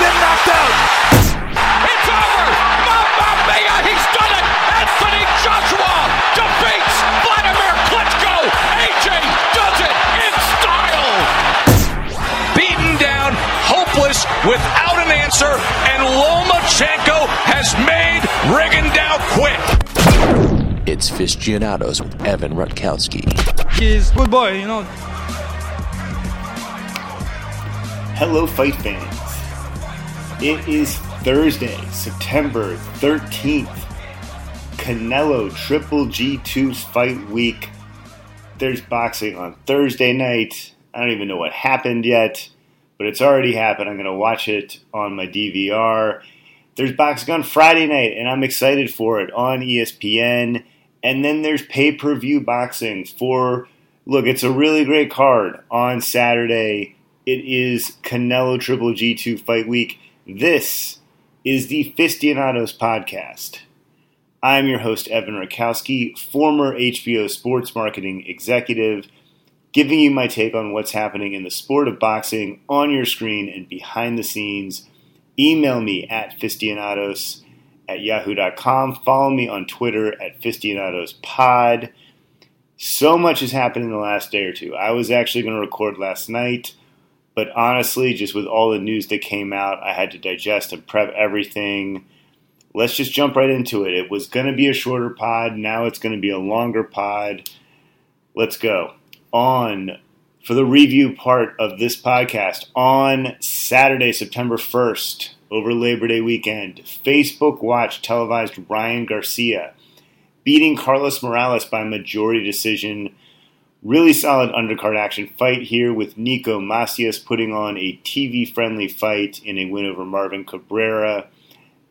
been knocked out. It's over! Mamma mia, he's done it! Anthony Joshua defeats Vladimir Klitschko! AJ does it in style! Beaten down, hopeless, without an answer, and Lomachenko has made Rigondeaux quit. It's Fistianados with Evan Rutkowski. He's good boy, you know. Hello, fight fans. It is Thursday, September 13th. Canelo Triple G2 fight week. There's boxing on Thursday night. I don't even know what happened yet, but it's already happened. I'm going to watch it on my DVR. There's boxing on Friday night, and I'm excited for it on ESPN. And then there's pay per view boxing for, look, it's a really great card on Saturday. It is Canelo Triple G2 Fight Week. This is the Fistianados podcast. I'm your host, Evan Rutkowski, former HBO sports marketing executive, giving you my take on what's happening in the sport of boxing on your screen and behind the scenes. Email me at Fistianados at yahoo.com. Follow me on Twitter at FistianadosPod. So much has happened in the last day or two. I was actually going to record last night, but honestly, just with all the news that came out, I had to digest and prep everything. Let's just jump right into it. It was going to be a shorter pod. Now it's going to be a longer pod. Let's go. On for the review part of this podcast on Saturday, September 1st, over Labor Day weekend, Facebook Watch televised Ryan Garcia beating Carlos Morales by majority decision. Really solid undercard action fight here with Nico Macias putting on a TV friendly fight in a win over Marvin Cabrera.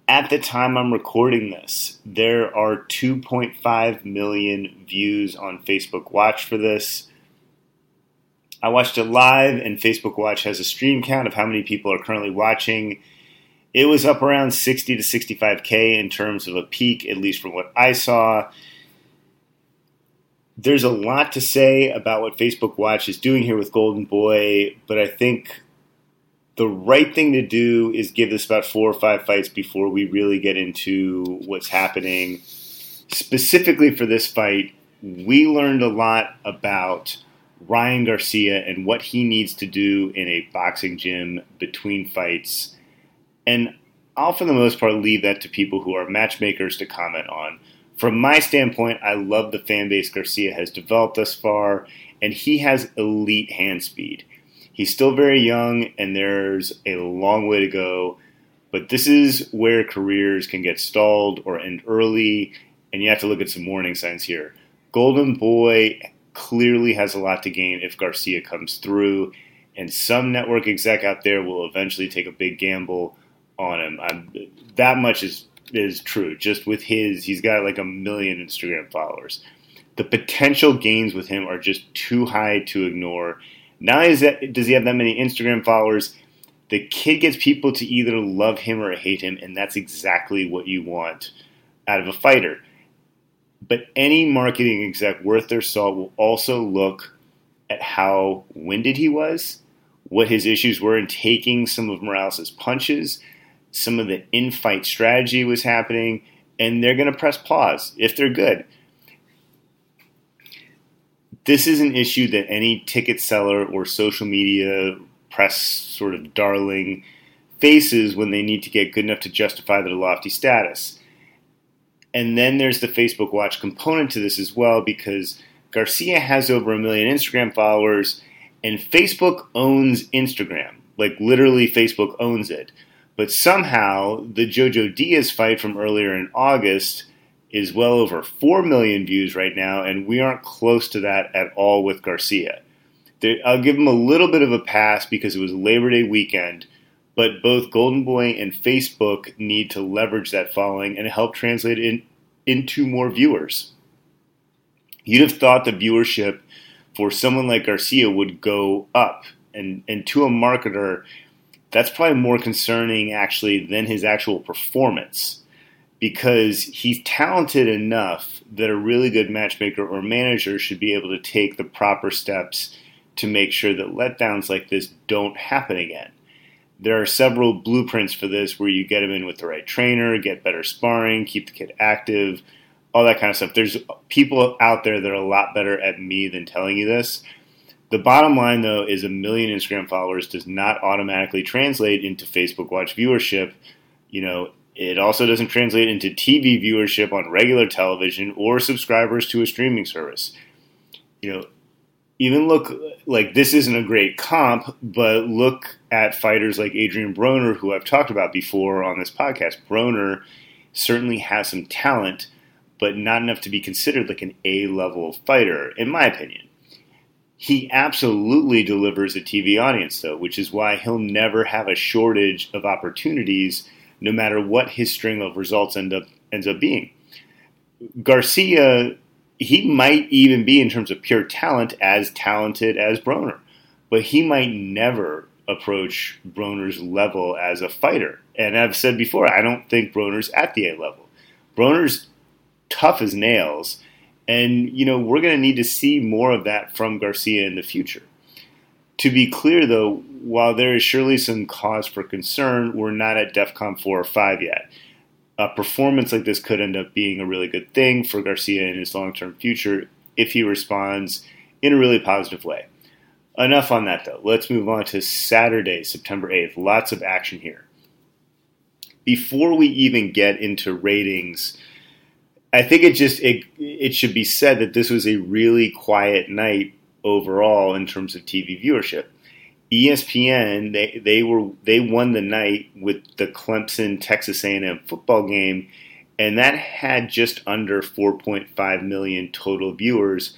At the time I'm recording this, there are 2.5 million views on Facebook Watch for this. I watched it live, and Facebook Watch has a stream count of how many people are currently watching. It was up around 60 to 65K in terms of a peak, at least from what I saw. There's a lot to say about what Facebook Watch is doing here with Golden Boy, but I think the right thing to do is give this about four or five fights before we really get into what's happening. Specifically for this fight, we learned a lot about Ryan Garcia and what he needs to do in a boxing gym between fights. And I'll, for the most part, leave that to people who are matchmakers to comment on. From my standpoint, I love the fan base Garcia has developed thus far, and he has elite hand speed. He's still very young, and there's a long way to go. But this is where careers can get stalled or end early, and you have to look at some warning signs here. Golden Boy clearly has a lot to gain if Garcia comes through, and some network exec out there will eventually take a big gamble on him. I'm, that much is is true. Just with his, he's got like a million Instagram followers. The potential gains with him are just too high to ignore. Not is that does he have that many Instagram followers? The kid gets people to either love him or hate him, and that's exactly what you want out of a fighter. But any marketing exec worth their salt will also look at how winded he was, what his issues were in taking some of Morales' punches, some of the in-fight strategy was happening, and they're going to press pause if they're good. This is an issue that any ticket seller or social media press sort of darling faces when they need to get good enough to justify their lofty status. And then there's the Facebook Watch component to this as well because Garcia has over a million Instagram followers and Facebook owns Instagram. Like literally, Facebook owns it. But somehow, the Jojo Diaz fight from earlier in August is well over 4 million views right now, and we aren't close to that at all with Garcia. I'll give him a little bit of a pass because it was Labor Day weekend, but both Golden Boy and Facebook need to leverage that following and help translate it in, into more viewers. You'd have thought the viewership for someone like Garcia would go up, and, and to a marketer, that's probably more concerning actually than his actual performance because he's talented enough that a really good matchmaker or manager should be able to take the proper steps to make sure that letdowns like this don't happen again. There are several blueprints for this where you get him in with the right trainer, get better sparring, keep the kid active, all that kind of stuff. There's people out there that are a lot better at me than telling you this. The bottom line, though, is a million Instagram followers does not automatically translate into Facebook Watch viewership. You know, it also doesn't translate into TV viewership on regular television or subscribers to a streaming service. You know, even look like this isn't a great comp, but look at fighters like Adrian Broner, who I've talked about before on this podcast. Broner certainly has some talent, but not enough to be considered like an A level fighter, in my opinion. He absolutely delivers a TV audience, though, which is why he'll never have a shortage of opportunities, no matter what his string of results end up ends up being. Garcia he might even be, in terms of pure talent, as talented as Broner, but he might never approach Broner's level as a fighter. And I've said before, I don't think Broner's at the A level. Broner's tough as nails, and you know we're going to need to see more of that from Garcia in the future. To be clear, though, while there is surely some cause for concern, we're not at DEFCON 4 or 5 yet a performance like this could end up being a really good thing for Garcia in his long term future if he responds in a really positive way. Enough on that though. Let's move on to Saturday, September 8th. Lots of action here. Before we even get into ratings, I think it just it, it should be said that this was a really quiet night overall in terms of TV viewership. ESPN they they were they won the night with the Clemson Texas A&M football game, and that had just under 4.5 million total viewers,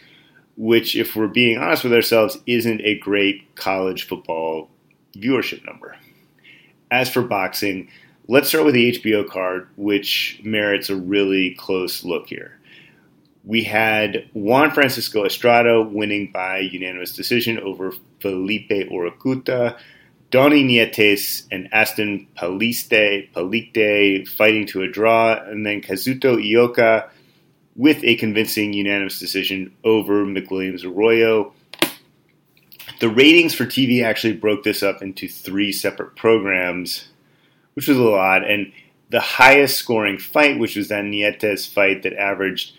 which, if we're being honest with ourselves, isn't a great college football viewership number. As for boxing, let's start with the HBO card, which merits a really close look here we had Juan Francisco Estrada winning by unanimous decision over Felipe Orucuta, Donnie Nietes and Aston Palicte, Palite fighting to a draw, and then Kazuto Ioka with a convincing unanimous decision over McWilliams Arroyo. The ratings for TV actually broke this up into three separate programs, which was a lot. And the highest scoring fight, which was that Nietes fight that averaged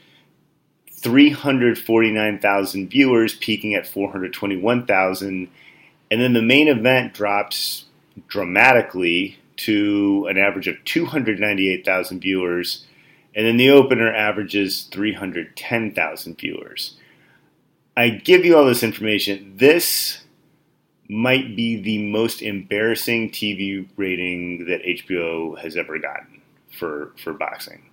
349,000 viewers, peaking at 421,000. And then the main event drops dramatically to an average of 298,000 viewers. And then the opener averages 310,000 viewers. I give you all this information. This might be the most embarrassing TV rating that HBO has ever gotten for, for boxing.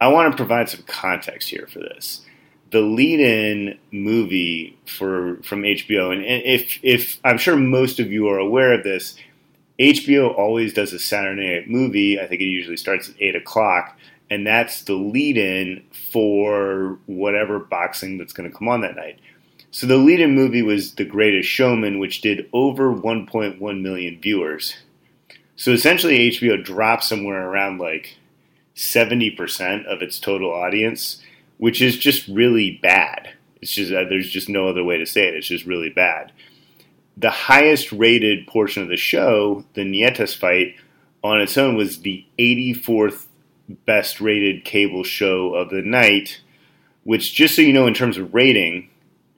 I want to provide some context here for this. The lead-in movie for from HBO, and, if if I'm sure most of you are aware of this, HBO always does a Saturday night movie. I think it usually starts at eight o'clock, and that's the lead-in for whatever boxing that's going to come on that night. So the lead-in movie was The Greatest Showman, which did over 1.1 million viewers. So essentially, HBO dropped somewhere around like 70% of its total audience, which is just really bad. It's just uh, there's just no other way to say it. It's just really bad. The highest rated portion of the show, the Nietes fight, on its own was the 84th best rated cable show of the night, which just so you know in terms of rating,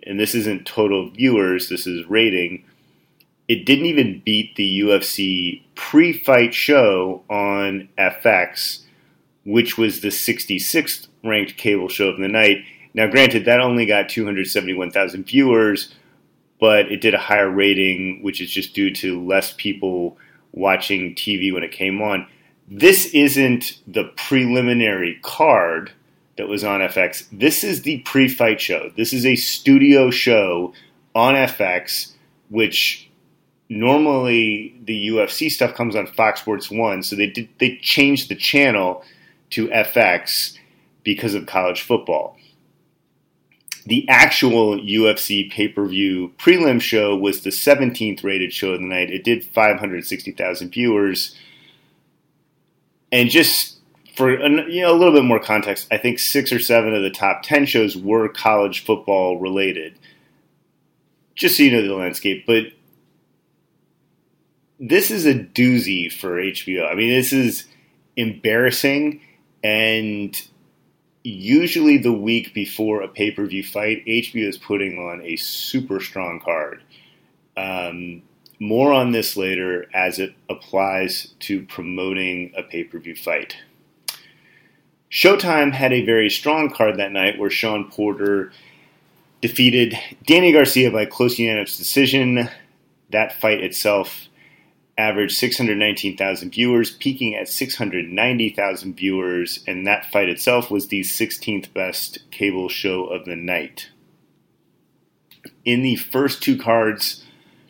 and this isn't total viewers, this is rating, it didn't even beat the UFC pre-fight show on FX which was the 66th ranked cable show of the night. Now, granted, that only got 271,000 viewers, but it did a higher rating, which is just due to less people watching TV when it came on. This isn't the preliminary card that was on FX. This is the pre fight show. This is a studio show on FX, which normally the UFC stuff comes on Fox Sports 1. So they did, they changed the channel to FX because of college football. The actual UFC pay per view prelim show was the 17th rated show of the night. It did 560,000 viewers. And just for you know, a little bit more context, I think six or seven of the top 10 shows were college football related. Just so you know the landscape. But this is a doozy for HBO. I mean, this is embarrassing, and usually the week before a pay per view fight, HBO is putting on a super strong card. Um, more on this later as it applies to promoting a pay per view fight. Showtime had a very strong card that night where Sean Porter defeated Danny Garcia by close unanimous decision. That fight itself averaged 619,000 viewers, peaking at 690,000 viewers, and that fight itself was the 16th best cable show of the night. In the first two cards,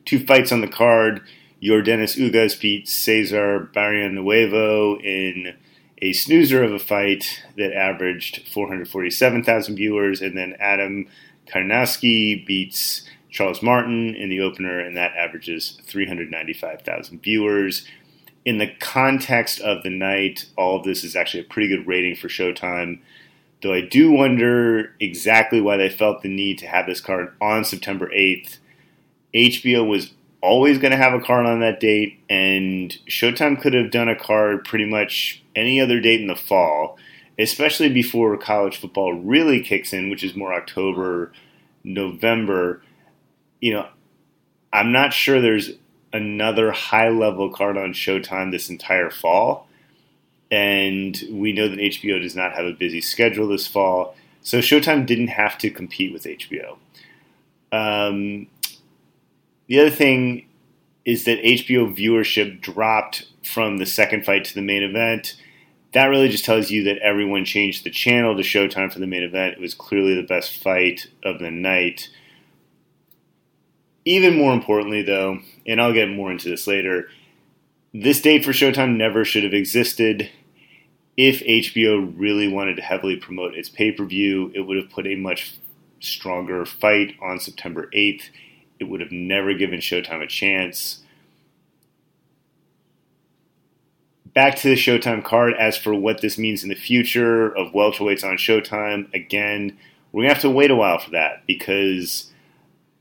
two fights on the card, Yordenis Ugas beat Cesar Barrionuevo in a snoozer of a fight that averaged 447,000 viewers, and then Adam Kownacki beats Charles Martin in the opener, and that averages 395,000 viewers. In the context of the night, all of this is actually a pretty good rating for Showtime. Though I do wonder exactly why they felt the need to have this card on September 8th. HBO was always going to have a card on that date, and Showtime could have done a card pretty much any other date in the fall, especially before college football really kicks in, which is more October, November you know, I'm not sure there's another high level card on Showtime this entire fall. And we know that HBO does not have a busy schedule this fall. So Showtime didn't have to compete with HBO. Um, the other thing is that HBO viewership dropped from the second fight to the main event. That really just tells you that everyone changed the channel to Showtime for the main event. It was clearly the best fight of the night. Even more importantly, though, and I'll get more into this later, this date for Showtime never should have existed. If HBO really wanted to heavily promote its pay per view, it would have put a much stronger fight on September 8th. It would have never given Showtime a chance. Back to the Showtime card. As for what this means in the future of welterweights on Showtime, again, we're to have to wait a while for that because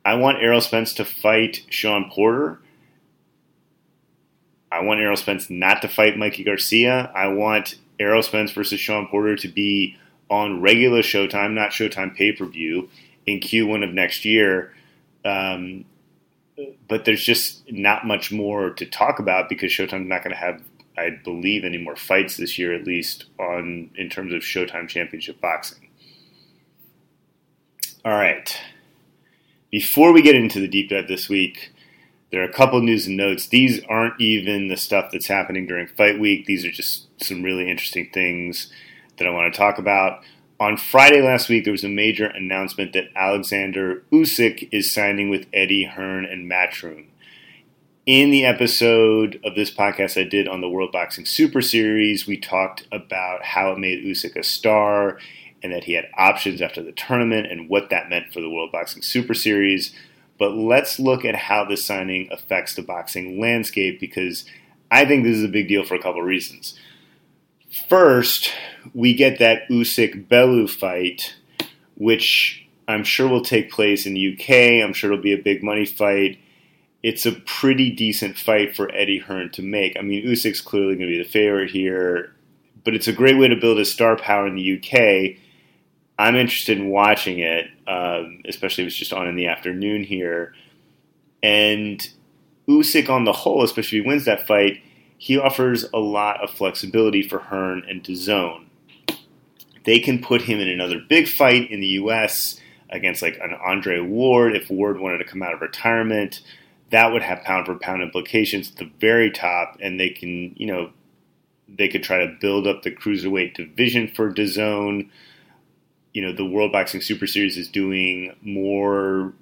I want Errol Spence to fight Sean Porter. I want Errol Spence not to fight Mikey Garcia. I want Errol Spence versus Sean Porter to be on regular Showtime, not Showtime pay per view, in Q1 of next year. Um, but there's just not much more to talk about because Showtime's not going to have, I believe, any more fights this year, at least on in terms of Showtime Championship boxing. All right. Before we get into the deep dive this week, there are a couple news and notes. These aren't even the stuff that's happening during fight week. These are just some really interesting things that I want to talk about. On Friday last week, there was a major announcement that Alexander Usyk is signing with Eddie Hearn and Matchroom. In the episode of this podcast I did on the World Boxing Super Series, we talked about how it made Usyk a star and that he had options after the tournament and what that meant for the World Boxing Super Series. But let's look at how this signing affects the boxing landscape because I think this is a big deal for a couple of reasons. First, we get that Usyk Bellew fight, which I'm sure will take place in the UK. I'm sure it'll be a big money fight. It's a pretty decent fight for Eddie Hearn to make. I mean, Usyk's clearly going to be the favorite here, but it's a great way to build a star power in the UK I'm interested in watching it, um, especially if it's just on in the afternoon here. And Usyk, on the whole, especially if he wins that fight, he offers a lot of flexibility for Hearn and DAZN. They can put him in another big fight in the U.S. against like an Andre Ward if Ward wanted to come out of retirement. That would have pound for pound implications at the very top, and they can, you know, they could try to build up the cruiserweight division for DAZN you know the World Boxing Super Series is doing more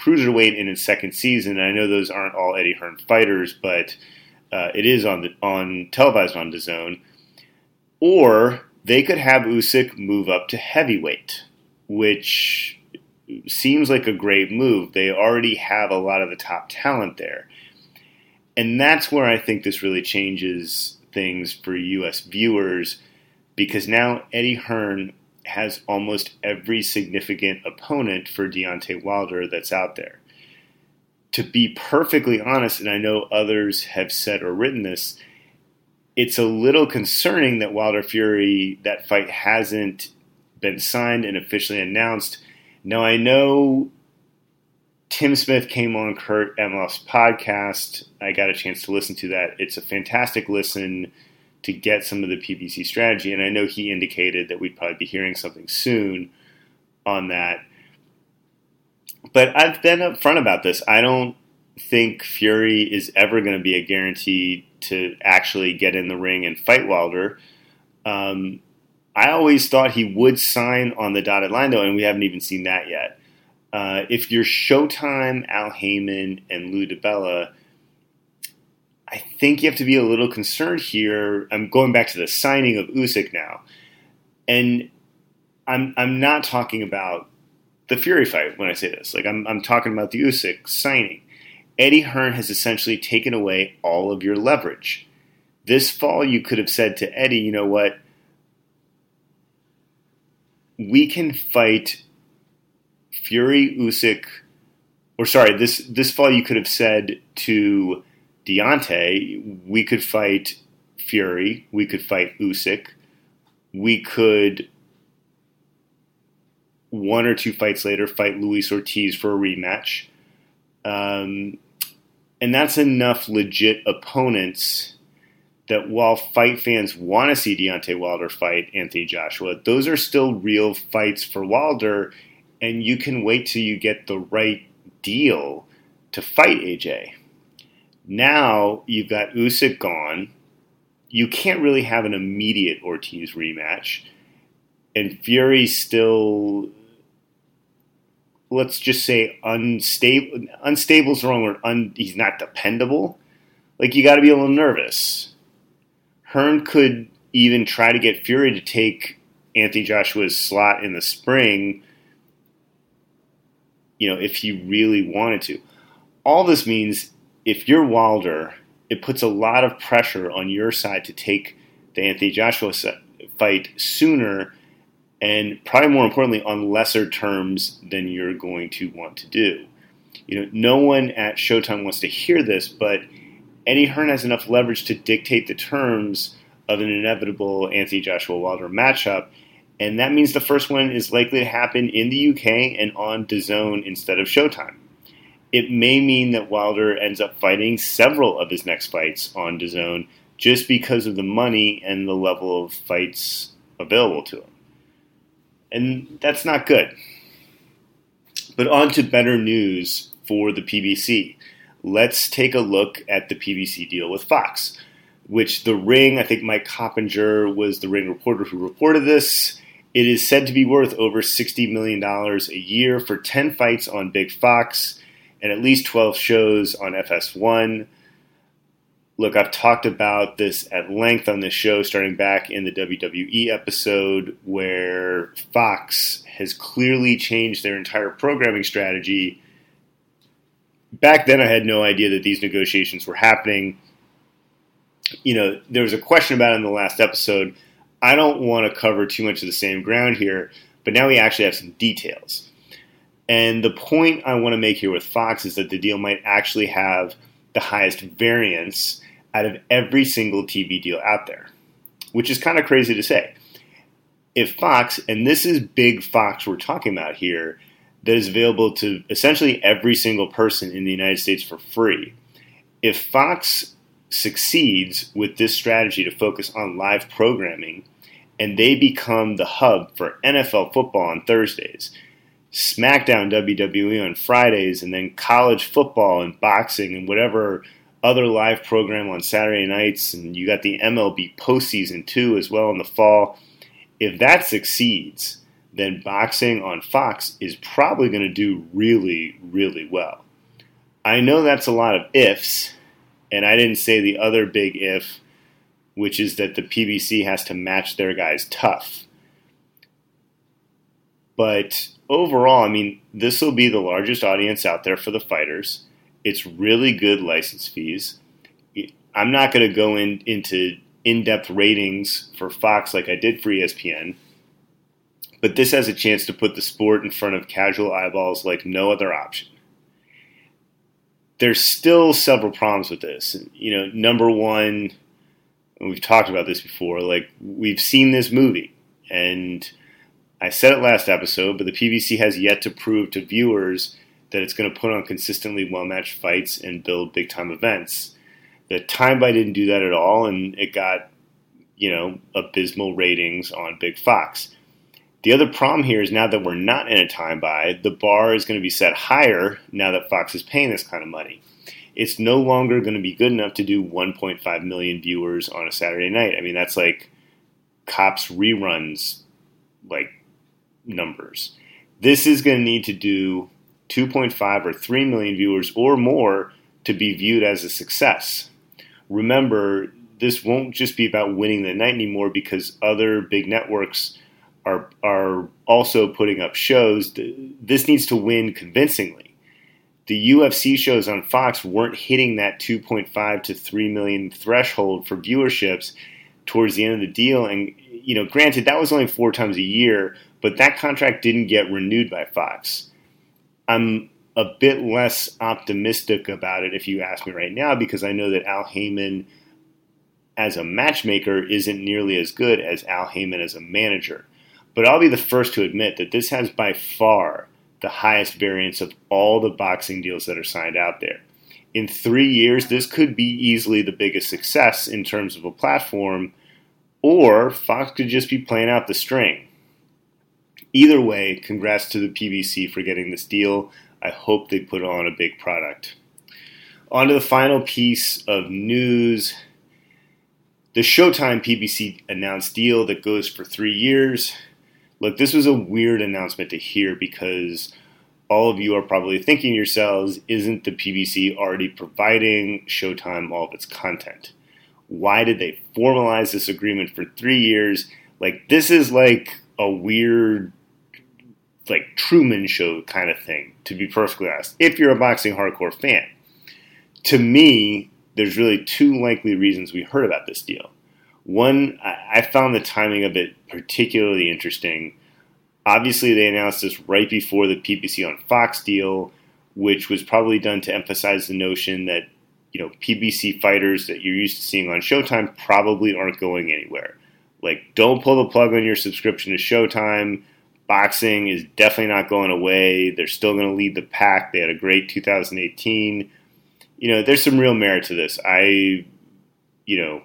cruiserweight in its second season. I know those aren't all Eddie Hearn fighters, but uh, it is on the on televised on DAZN. Or they could have Usyk move up to heavyweight, which seems like a great move. They already have a lot of the top talent there. And that's where I think this really changes things for US viewers because now Eddie Hearn has almost every significant opponent for Deontay Wilder that's out there. To be perfectly honest, and I know others have said or written this, it's a little concerning that Wilder Fury, that fight hasn't been signed and officially announced. Now, I know Tim Smith came on Kurt Emhoff's podcast. I got a chance to listen to that. It's a fantastic listen to get some of the PBC strategy, and I know he indicated that we'd probably be hearing something soon on that. But I've been upfront about this. I don't think Fury is ever going to be a guarantee to actually get in the ring and fight Wilder. Um, I always thought he would sign on the dotted line, though, and we haven't even seen that yet. Uh, if you're Showtime, Al Haymon, and Lou DiBella, I think you have to be a little concerned here. I'm going back to the signing of Usyk now, and I'm I'm not talking about the Fury fight when I say this. Like I'm I'm talking about the Usyk signing. Eddie Hearn has essentially taken away all of your leverage. This fall, you could have said to Eddie, you know what? We can fight Fury, Usyk, or sorry, this this fall you could have said to Deontay, we could fight Fury, we could fight Usyk, we could one or two fights later fight Luis Ortiz for a rematch. Um, and that's enough legit opponents that while fight fans want to see Deontay Wilder fight Anthony Joshua, those are still real fights for Wilder and you can wait till you get the right deal to fight AJ. Now you've got Usyk gone. You can't really have an immediate Ortiz rematch. And Fury still, let's just say, unstable. Unstable is the wrong word. Un, he's not dependable. Like, you got to be a little nervous. Hearn could even try to get Fury to take Anthony Joshua's slot in the spring you know, if he really wanted to. All this means if you're Wilder, it puts a lot of pressure on your side to take the Anthony Joshua fight sooner and probably more importantly on lesser terms than you're going to want to do. You know, no one at Showtime wants to hear this, but Eddie Hearn has enough leverage to dictate the terms of an inevitable Anthony Joshua Wilder matchup, and that means the first one is likely to happen in the UK and on DAZN instead of Showtime. It may mean that Wilder ends up fighting several of his next fights on DAZN just because of the money and the level of fights available to him. And that's not good. But on to better news for the PBC. Let's take a look at the PBC deal with Fox, which the Ring, I think Mike Coppinger was the Ring reporter who reported this. It is said to be worth over $60 million a year for 10 fights on Big Fox and at least 12 shows on FS1. Look, I've talked about this at length on this show, starting back in the WWE episode, where Fox has clearly changed their entire programming strategy. Back then, I had no idea that these negotiations were happening. You know, there was a question about it in the last episode I don't want to cover too much of the same ground here, but now we actually have some details. And the point I want to make here with Fox is that the deal might actually have the highest variance out of every single TV deal out there, which is kind of crazy to say. If Fox, and this is big Fox we're talking about here, that is available to essentially every single person in the United States for free. If Fox succeeds with this strategy to focus on live programming and they become the hub for NFL football on Thursdays, SmackDown WWE on Fridays, and then college football and boxing and whatever other live program on Saturday nights, and you got the MLB postseason too as well in the fall. If that succeeds, then boxing on Fox is probably going to do really, really well. I know that's a lot of ifs, and I didn't say the other big if, which is that the PBC has to match their guys tough. But overall, I mean, this will be the largest audience out there for the fighters. It's really good license fees. I'm not going to go in, into in depth ratings for Fox like I did for ESPN, but this has a chance to put the sport in front of casual eyeballs like no other option. there's still several problems with this. You know, number one, we've talked about this before, like we've seen this movie and I said it last episode, but the PBC has yet to prove to viewers that it's going to put on consistently well matched fights and build big time events. The Time Buy didn't do that at all, and it got, you know, abysmal ratings on Big Fox. The other problem here is now that we're not in a time buy, the bar is going to be set higher now that Fox is paying this kind of money. It's no longer going to be good enough to do 1.5 million viewers on a Saturday night. I mean, that's like cops reruns like numbers. This is going to need to do 2.5 or 3 million viewers or more to be viewed as a success. Remember, this won't just be about winning the night anymore because other big networks are are also putting up shows. This needs to win convincingly. The UFC shows on Fox weren't hitting that 2.5 to 3 million threshold for viewerships towards the end of the deal and you know, granted that was only 4 times a year, but that contract didn't get renewed by Fox. I'm a bit less optimistic about it if you ask me right now because I know that Al Haymon as a matchmaker isn't nearly as good as Al Haymon as a manager. But I'll be the first to admit that this has by far the highest variance of all the boxing deals that are signed out there. In three years, this could be easily the biggest success in terms of a platform, or Fox could just be playing out the string. Either way, congrats to the PBC for getting this deal. I hope they put on a big product. On to the final piece of news. The Showtime PBC announced deal that goes for three years. Look, this was a weird announcement to hear because all of you are probably thinking yourselves, isn't the PBC already providing Showtime all of its content? Why did they formalize this agreement for three years? Like, this is like a weird, like, Truman Show kind of thing, to be perfectly honest, if you're a boxing hardcore fan. To me, there's really two likely reasons we heard about this deal. One, I found the timing of it particularly interesting. Obviously, they announced this right before the PBC on Fox deal, which was probably done to emphasize the notion that you know PBC fighters that you're used to seeing on Showtime probably aren't going anywhere. Like, don't pull the plug on your subscription to Showtime. Boxing is definitely not going away. They're still going to lead the pack. They had a great 2018. You know, there's some real merit to this. I, you know,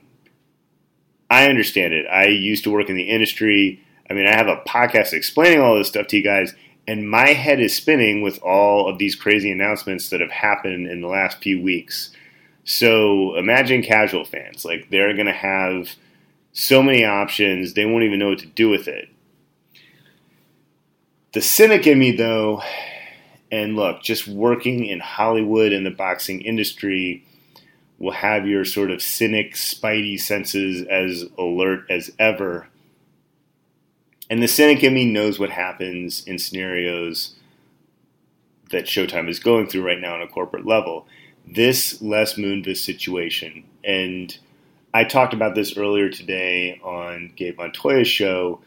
I understand it. I used to work in the industry. I mean, I have a podcast explaining all this stuff to you guys, and my head is spinning with all of these crazy announcements that have happened in the last few weeks. So imagine casual fans. Like, they're going to have so many options, they won't even know what to do with it. The cynic in me, though, and look, just working in Hollywood and the boxing industry, will have your sort of cynic, spidey senses as alert as ever. And the cynic in me knows what happens in scenarios that Showtime is going through right now on a corporate level. This Les Moonves situation, and I talked about this earlier today on Gabe Montoya's show.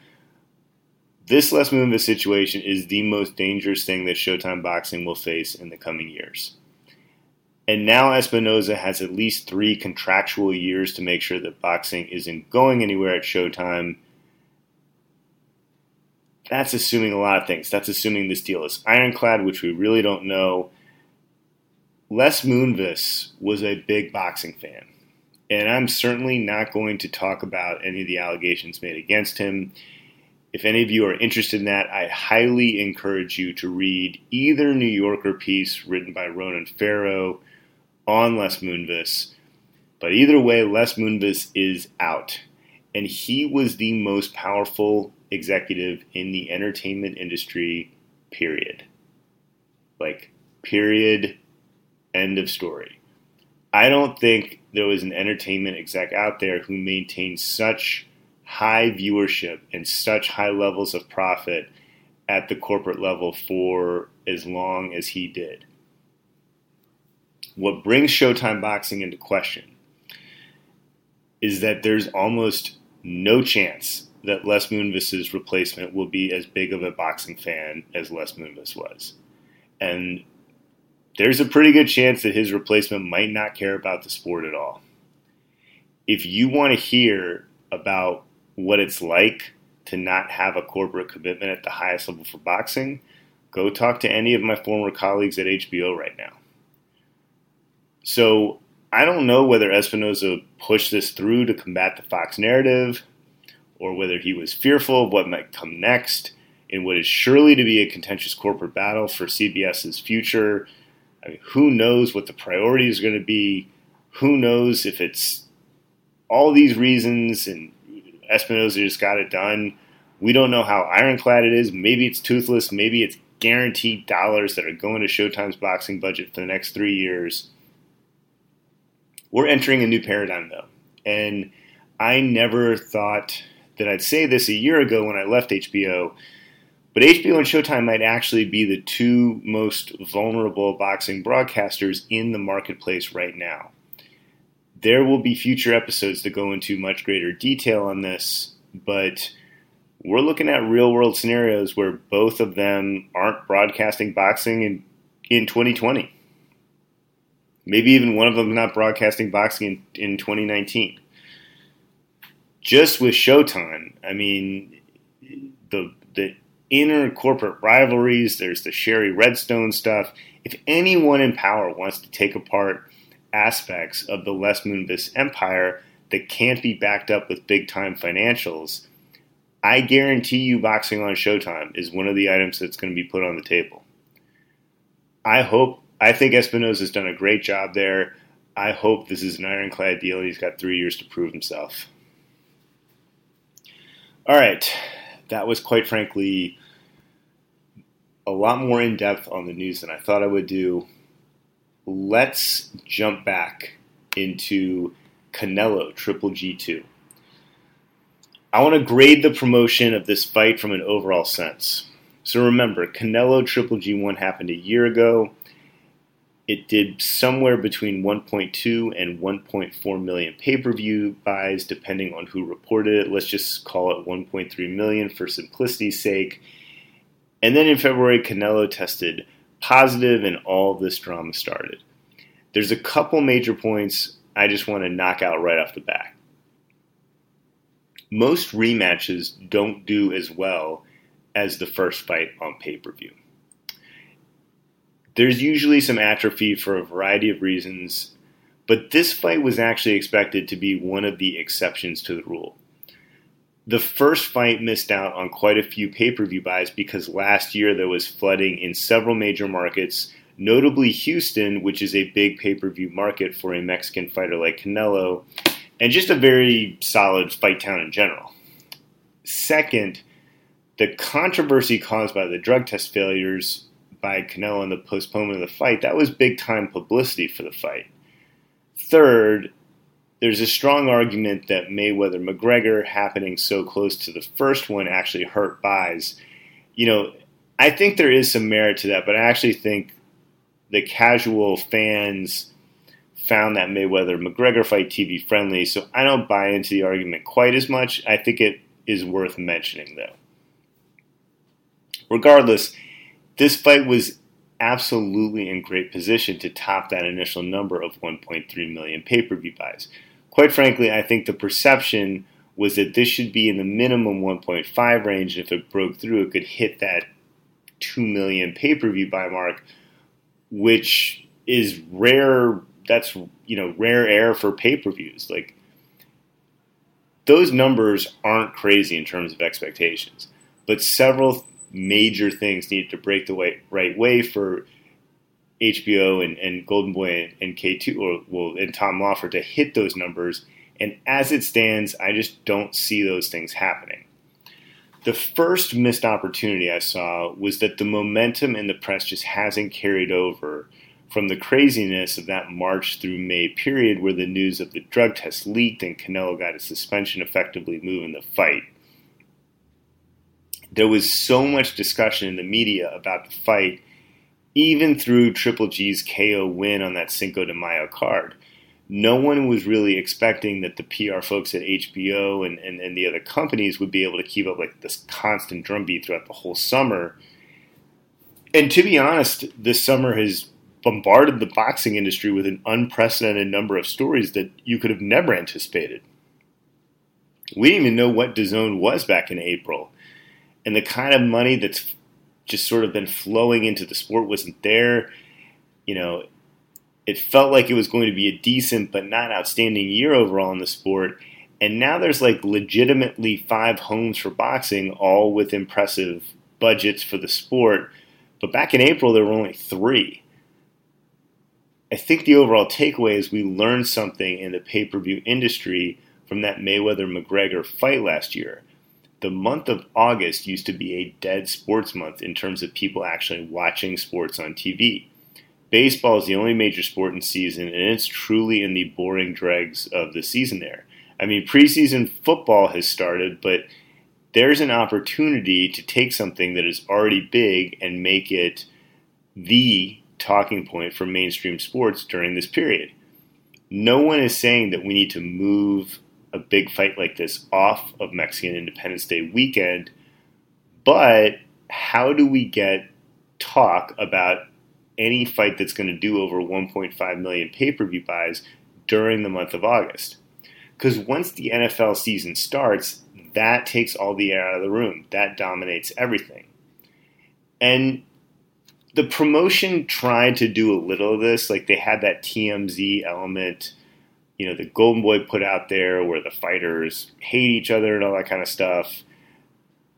This Les Moonves situation is the most dangerous thing that Showtime Boxing will face in the coming years. And now Espinoza has at least three contractual years to make sure that boxing isn't going anywhere at Showtime. That's assuming a lot of things. That's assuming this deal is ironclad, which we really don't know. Les Moonves was a big boxing fan. And I'm certainly not going to talk about any of the allegations made against him. If any of you are interested in that, I highly encourage you to read either New Yorker piece written by Ronan Farrow on Les Moonves. But either way, Les Moonves is out. And he was the most powerful executive in the entertainment industry, period. Like, period, end of story. I don't think there was an entertainment exec out there who maintained such high viewership and such high levels of profit at the corporate level for as long as he did what brings Showtime Boxing into question is that there's almost no chance that Les Moonves' replacement will be as big of a boxing fan as Les Moonves was. And there's a pretty good chance that his replacement might not care about the sport at all. If you want to hear about what it's like to not have a corporate commitment at the highest level for boxing, go talk to any of my former colleagues at HBO right now. So I don't know whether Espinoza pushed this through to combat the Fox narrative or whether he was fearful of what might come next in what is surely to be a contentious corporate battle for CBS's future. I mean, who knows what the priority is going to be? Who knows if it's all these reasons and Espinoza just got it done? We don't know how ironclad it is. Maybe it's toothless. Maybe it's guaranteed dollars that are going to Showtime's boxing budget for the next three years. We're entering a new paradigm, though. And I never thought that I'd say this a year ago when I left HBO, but HBO and Showtime might actually be the two most vulnerable boxing broadcasters in the marketplace right now. There will be future episodes that go into much greater detail on this, but we're looking at real world scenarios where both of them aren't broadcasting boxing in, in 2020. Maybe even one of them not broadcasting boxing in, in 2019 just with Showtime, I mean, the the inner corporate rivalries. There's the Shari Redstone stuff. If anyone in power wants to take apart aspects of the Les Moonves empire that can't be backed up with big time financials, I guarantee you, boxing on Showtime is one of the items that's going to be put on the table. I hope. I think Espinoza has done a great job there. I hope this is an ironclad deal and he's got three years to prove himself. All right. That was quite frankly a lot more in depth on the news than I thought I would do. Let's jump back into Canelo Triple G2. I want to grade the promotion of this fight from an overall sense. So remember, Canelo Triple G1 happened a year ago. It did somewhere between 1.2 and 1.4 million pay-per-view buys, depending on who reported it. Let's just call it 1.3 million for simplicity's sake. And then in February, Canelo tested positive, and all this drama started. There's a couple major points I just want to knock out right off the bat. Most rematches don't do as well as the first fight on pay per view. There's usually some atrophy for a variety of reasons, but this fight was actually expected to be one of the exceptions to the rule. The first fight missed out on quite a few pay per view buys because last year there was flooding in several major markets, notably Houston, which is a big pay per view market for a Mexican fighter like Canelo, and just a very solid fight town in general. Second, the controversy caused by the drug test failures by Canelo and the postponement of the fight, that was big time publicity for the fight. Third, there's a strong argument that Mayweather McGregor happening so close to the first one actually hurt buys. You know, I think there is some merit to that, but I actually think the casual fans found that Mayweather McGregor fight TV friendly, so I don't buy into the argument quite as much. I think it is worth mentioning though. Regardless, this fight was absolutely in great position to top that initial number of 1.3 million pay per view buys. Quite frankly, I think the perception was that this should be in the minimum 1.5 range. And If it broke through, it could hit that 2 million pay per view buy mark, which is rare. That's you know rare air for pay per views. Like those numbers aren't crazy in terms of expectations, but several major things needed to break the way, right way for HBO and, and Golden Boy and, and K2 or well and Tom Loeffler to hit those numbers. And as it stands, I just don't see those things happening. The first missed opportunity I saw was that the momentum in the press just hasn't carried over from the craziness of that March through May period where the news of the drug test leaked and Canelo got a suspension effectively moving the fight there was so much discussion in the media about the fight, even through Triple G's KO win on that Cinco de Mayo card. No one was really expecting that the PR folks at HBO and, and, and the other companies would be able to keep up like this constant drumbeat throughout the whole summer. And to be honest, this summer has bombarded the boxing industry with an unprecedented number of stories that you could have never anticipated. We didn't even know what DAZN was back in April. And the kind of money that's just sort of been flowing into the sport wasn't there. You know, it felt like it was going to be a decent but not outstanding year overall in the sport. And now there's like legitimately five homes for boxing, all with impressive budgets for the sport. But back in April, there were only three. I think the overall takeaway is we learned something in the pay per view industry from that Mayweather McGregor fight last year. The month of August used to be a dead sports month in terms of people actually watching sports on TV. Baseball is the only major sport in season, and it's truly in the boring dregs of the season there. I mean, preseason football has started, but there's an opportunity to take something that is already big and make it the talking point for mainstream sports during this period. No one is saying that we need to move a big fight like this off of Mexican Independence Day weekend, but how do we get talk about any fight that's going to do over 1.5 million pay per view buys during the month of August? Because once the NFL season starts, that takes all the air out of the room. That dominates everything. And the promotion tried to do a little of this. Like they had that TMZ element, you know, the Golden Boy put out there where the fighters hate each other and all that kind of stuff.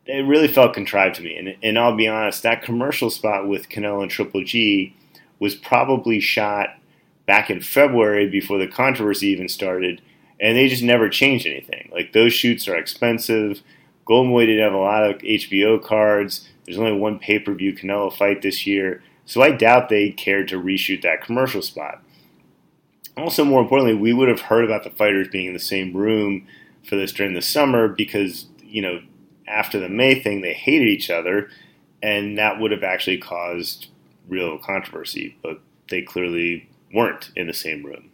It really felt contrived to me. And, and I'll be honest, that commercial spot with Canelo and Triple G was probably shot back in February before the controversy even started and they just never changed anything. Like those shoots are expensive. Golden Boy didn't have a lot of HBO cards. There's only one pay per view Canelo fight this year, so I doubt they cared to reshoot that commercial spot. Also, more importantly, we would have heard about the fighters being in the same room for this during the summer because you know after the May thing they hated each other, and that would have actually caused real controversy. But they clearly weren't in the same room.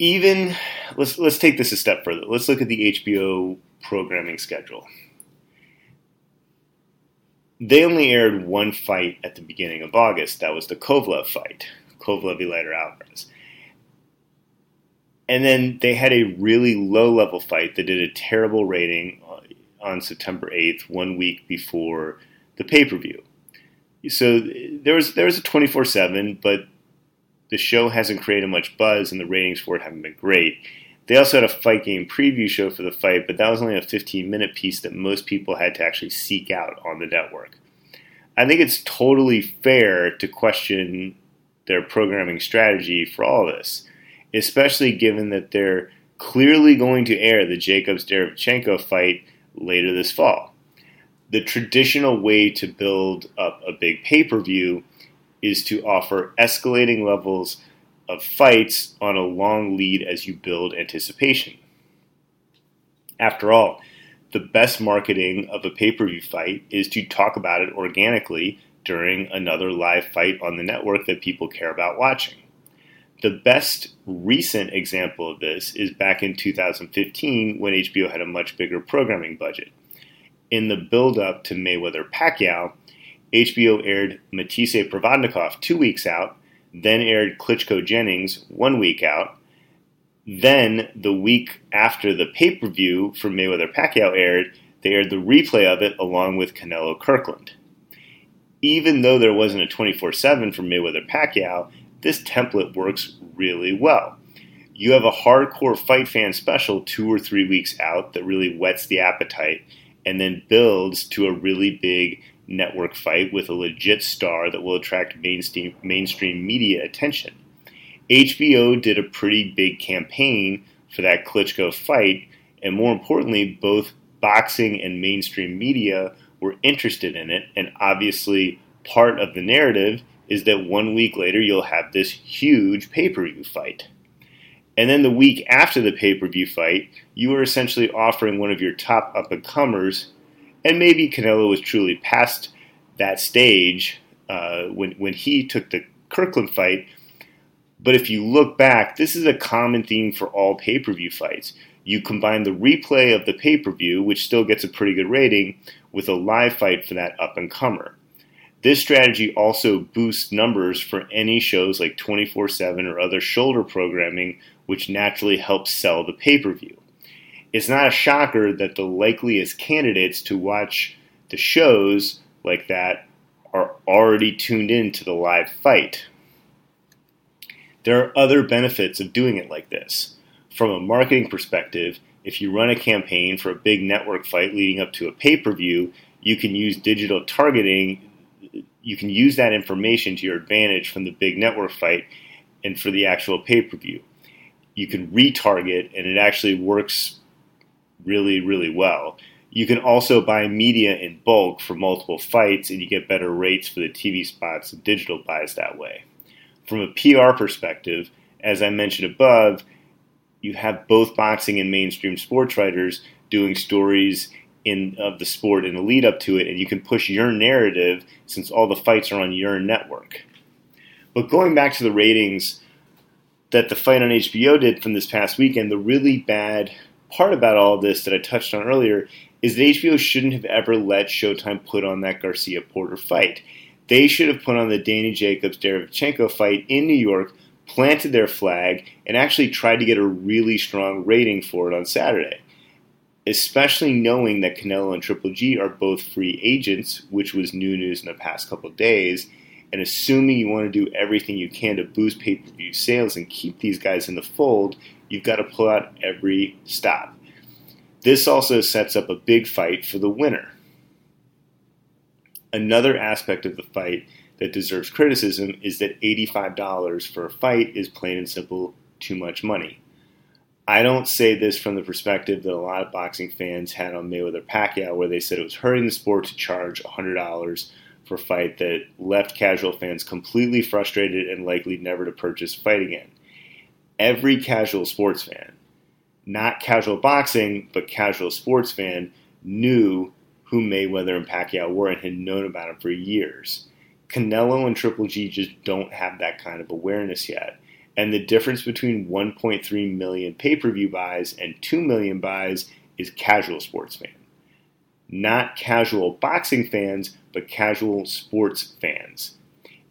even let's let's take this a step further. Let's look at the HBO programming schedule. They only aired one fight at the beginning of August. That was the Kovalev fight, Kovalev Eleider Alvarez. And then they had a really low level fight that did a terrible rating on September 8th, one week before the pay per view. So there was there was a 24 7, but the show hasn't created much buzz and the ratings for it haven't been great. They also had a fight game preview show for the fight, but that was only a 15 minute piece that most people had to actually seek out on the network. I think it's totally fair to question their programming strategy for all this, especially given that they're clearly going to air the Jacobs Derevyanchenko fight later this fall. The traditional way to build up a big pay per view is to offer escalating levels of fights on a long lead as you build anticipation. After all, the best marketing of a pay per view fight is to talk about it organically during another live fight on the network that people care about watching. The best recent example of this is back in 2015 when HBO had a much bigger programming budget. In the build up to Mayweather Pacquiao, HBO aired Matthysse Provodnikov two weeks out, then aired Klitschko Jennings one week out. Then, the week after the pay per view for Mayweather Pacquiao aired, they aired the replay of it along with Canelo Kirkland. Even though there wasn't a 24 7 for Mayweather Pacquiao, this template works really well. You have a hardcore fight fan special two or three weeks out that really whets the appetite and then builds to a really big network fight with a legit star that will attract mainstream, mainstream media attention. HBO did a pretty big campaign for that Klitschko fight, and more importantly, both boxing and mainstream media were interested in it, and obviously, part of the narrative is that one week later you'll have this huge pay per view fight. And then the week after the pay per view fight, you are essentially offering one of your top up and comers and maybe Canelo was truly past that stage uh, when when he took the Kirkland fight. But if you look back, this is a common theme for all pay per view fights. You combine the replay of the pay per view, which still gets a pretty good rating, with a live fight for that up and comer. This strategy also boosts numbers for any shows like 24 7 or other shoulder programming, which naturally helps sell the pay per view. It's not a shocker that the likeliest candidates to watch the shows like that are already tuned in to the live fight. There are other benefits of doing it like this. From a marketing perspective, if you run a campaign for a big network fight leading up to a pay per view, you can use digital targeting. You can use that information to your advantage from the big network fight and for the actual pay per view. You can retarget, and it actually works really, really well. You can also buy media in bulk for multiple fights, and you get better rates for the TV spots and digital buys that way. From a PR perspective, as I mentioned above, you have both boxing and mainstream sports writers doing stories in of the sport in the lead up to it, and you can push your narrative since all the fights are on your network. But going back to the ratings that the fight on HBO did from this past weekend, the really bad part about all this that I touched on earlier is that HBO shouldn't have ever let Showtime put on that Garcia Porter fight. They should have put on the Danny Jacobs Derevyanchenko fight in New York, planted their flag, and actually tried to get a really strong rating for it on Saturday. Especially knowing that Canelo and Triple G are both free agents, which was new news in the past couple days, and assuming you want to do everything you can to boost pay per view sales and keep these guys in the fold, you've got to pull out every stop. This also sets up a big fight for the winner. Another aspect of the fight that deserves criticism is that $85 for a fight is plain and simple too much money. I don't say this from the perspective that a lot of boxing fans had on Mayweather Pacquiao, where they said it was hurting the sport to charge $100 for a fight that left casual fans completely frustrated and likely never to purchase a fight again. Every casual sports fan not casual boxing, but casual sports fan, knew who Mayweather and Pacquiao were and had known about them for years. Canelo and Triple G just don't have that kind of awareness yet. And the difference between 1.3 million pay per view buys and 2 million buys is casual sports fan. Not casual boxing fans, but casual sports fans.